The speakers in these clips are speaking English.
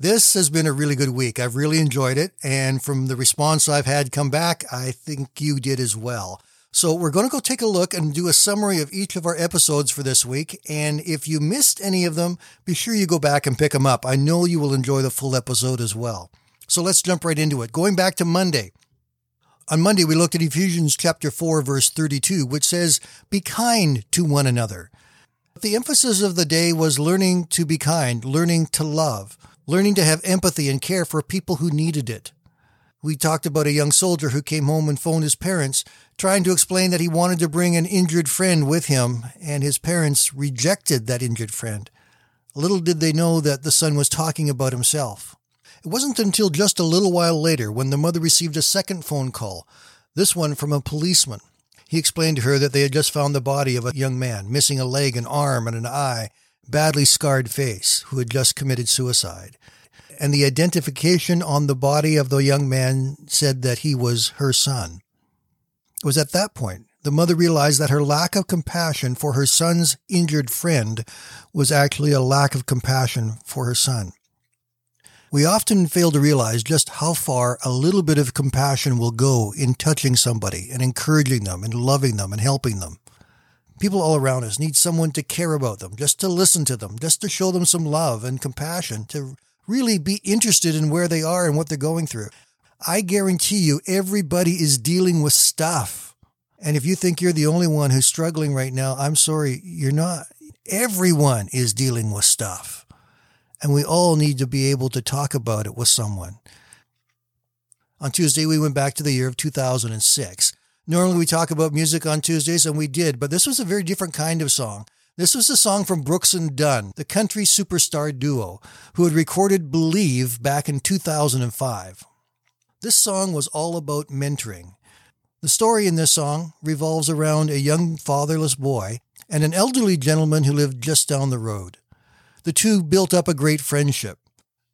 This has been a really good week. I've really enjoyed it. And from the response I've had come back, I think you did as well. So we're going to go take a look and do a summary of each of our episodes for this week. And if you missed any of them, be sure you go back and pick them up. I know you will enjoy the full episode as well. So let's jump right into it. Going back to Monday. On Monday, we looked at Ephesians chapter 4, verse 32, which says, Be kind to one another the emphasis of the day was learning to be kind, learning to love, learning to have empathy and care for people who needed it. We talked about a young soldier who came home and phoned his parents, trying to explain that he wanted to bring an injured friend with him, and his parents rejected that injured friend. Little did they know that the son was talking about himself. It wasn't until just a little while later when the mother received a second phone call, this one from a policeman. He explained to her that they had just found the body of a young man, missing a leg, an arm, and an eye, badly scarred face, who had just committed suicide. And the identification on the body of the young man said that he was her son. It was at that point the mother realized that her lack of compassion for her son's injured friend was actually a lack of compassion for her son. We often fail to realize just how far a little bit of compassion will go in touching somebody and encouraging them and loving them and helping them. People all around us need someone to care about them, just to listen to them, just to show them some love and compassion, to really be interested in where they are and what they're going through. I guarantee you, everybody is dealing with stuff. And if you think you're the only one who's struggling right now, I'm sorry, you're not. Everyone is dealing with stuff. And we all need to be able to talk about it with someone. On Tuesday, we went back to the year of 2006. Normally, we talk about music on Tuesdays, and we did, but this was a very different kind of song. This was a song from Brooks and Dunn, the country superstar duo, who had recorded Believe back in 2005. This song was all about mentoring. The story in this song revolves around a young fatherless boy and an elderly gentleman who lived just down the road the two built up a great friendship.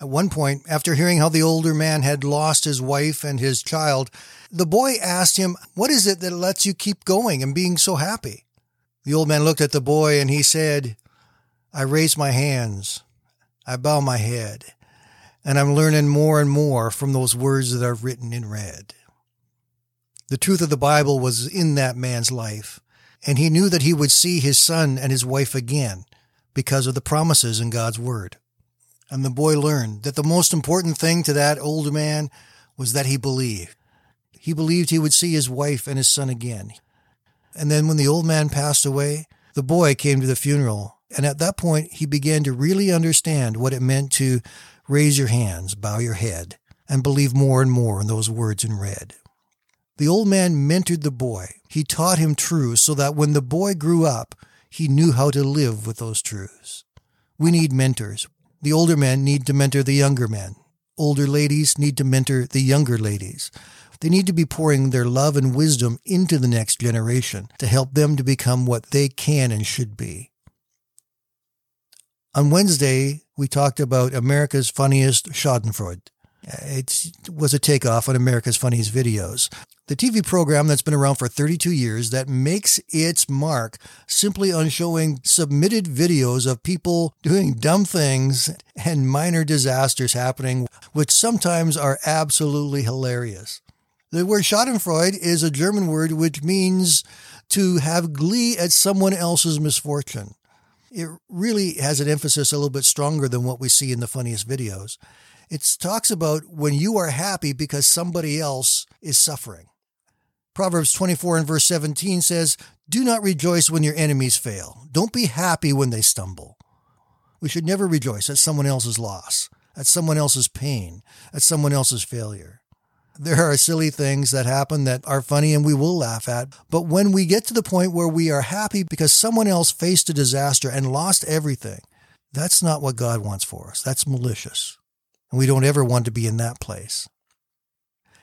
At one point, after hearing how the older man had lost his wife and his child, the boy asked him, What is it that lets you keep going and being so happy? The old man looked at the boy and he said, I raise my hands, I bow my head, and I'm learning more and more from those words that are written in red. The truth of the Bible was in that man's life, and he knew that he would see his son and his wife again because of the promises in God's Word. And the boy learned that the most important thing to that old man was that he believed. He believed he would see his wife and his son again. And then when the old man passed away, the boy came to the funeral. And at that point, he began to really understand what it meant to raise your hands, bow your head, and believe more and more in those words in red. The old man mentored the boy. He taught him truths so that when the boy grew up, he knew how to live with those truths. We need mentors. The older men need to mentor the younger men. Older ladies need to mentor the younger ladies. They need to be pouring their love and wisdom into the next generation to help them to become what they can and should be. On Wednesday, we talked about America's Funniest Schadenfreude. It was a takeoff on America's Funniest Videos the TV program that's been around for 32 years that makes its mark simply on showing submitted videos of people doing dumb things and minor disasters happening, which sometimes are absolutely hilarious. The word Schadenfreude is a German word which means to have glee at someone else's misfortune. It really has an emphasis a little bit stronger than what we see in the funniest videos. It talks about when you are happy because somebody else is suffering. Proverbs 24 and verse 17 says, Do not rejoice when your enemies fail. Don't be happy when they stumble. We should never rejoice at someone else's loss, at someone else's pain, at someone else's failure. There are silly things that happen that are funny and we will laugh at, but when we get to the point where we are happy because someone else faced a disaster and lost everything, that's not what God wants for us. That's malicious. And we don't ever want to be in that place.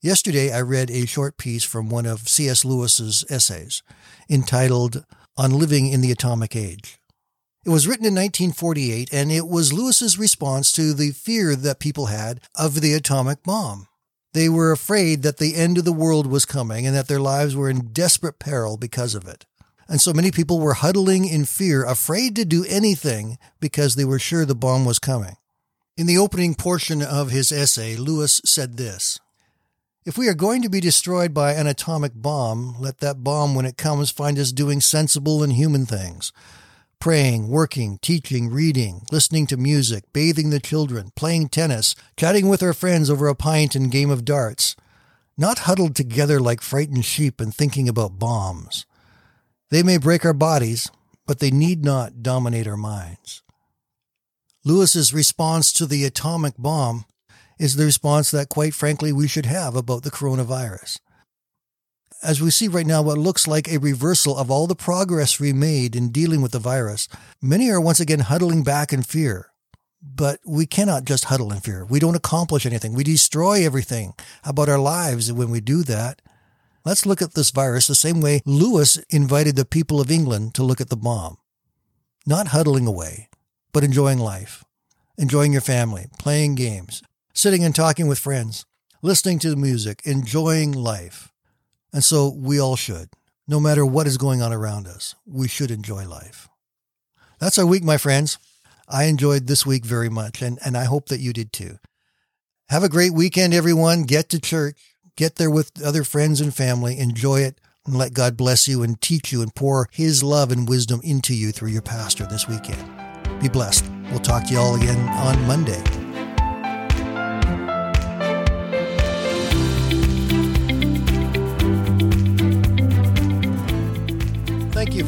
Yesterday, I read a short piece from one of C.S. Lewis's essays entitled On Living in the Atomic Age. It was written in 1948, and it was Lewis's response to the fear that people had of the atomic bomb. They were afraid that the end of the world was coming and that their lives were in desperate peril because of it. And so many people were huddling in fear, afraid to do anything because they were sure the bomb was coming. In the opening portion of his essay, Lewis said this If we are going to be destroyed by an atomic bomb, let that bomb, when it comes, find us doing sensible and human things praying, working, teaching, reading, listening to music, bathing the children, playing tennis, chatting with our friends over a pint and game of darts, not huddled together like frightened sheep and thinking about bombs. They may break our bodies, but they need not dominate our minds. Lewis's response to the atomic bomb is the response that, quite frankly, we should have about the coronavirus. As we see right now, what looks like a reversal of all the progress we made in dealing with the virus, many are once again huddling back in fear. But we cannot just huddle in fear. We don't accomplish anything. We destroy everything about our lives when we do that. Let's look at this virus the same way Lewis invited the people of England to look at the bomb. Not huddling away, but enjoying life, enjoying your family, playing games, sitting and talking with friends, listening to music, enjoying life. And so we all should. No matter what is going on around us, we should enjoy life. That's our week, my friends. I enjoyed this week very much, and, and I hope that you did too. Have a great weekend, everyone. Get to church. Get there with other friends and family, enjoy it, and let God bless you and teach you and pour His love and wisdom into you through your pastor this weekend. Be blessed. We'll talk to you all again on Monday.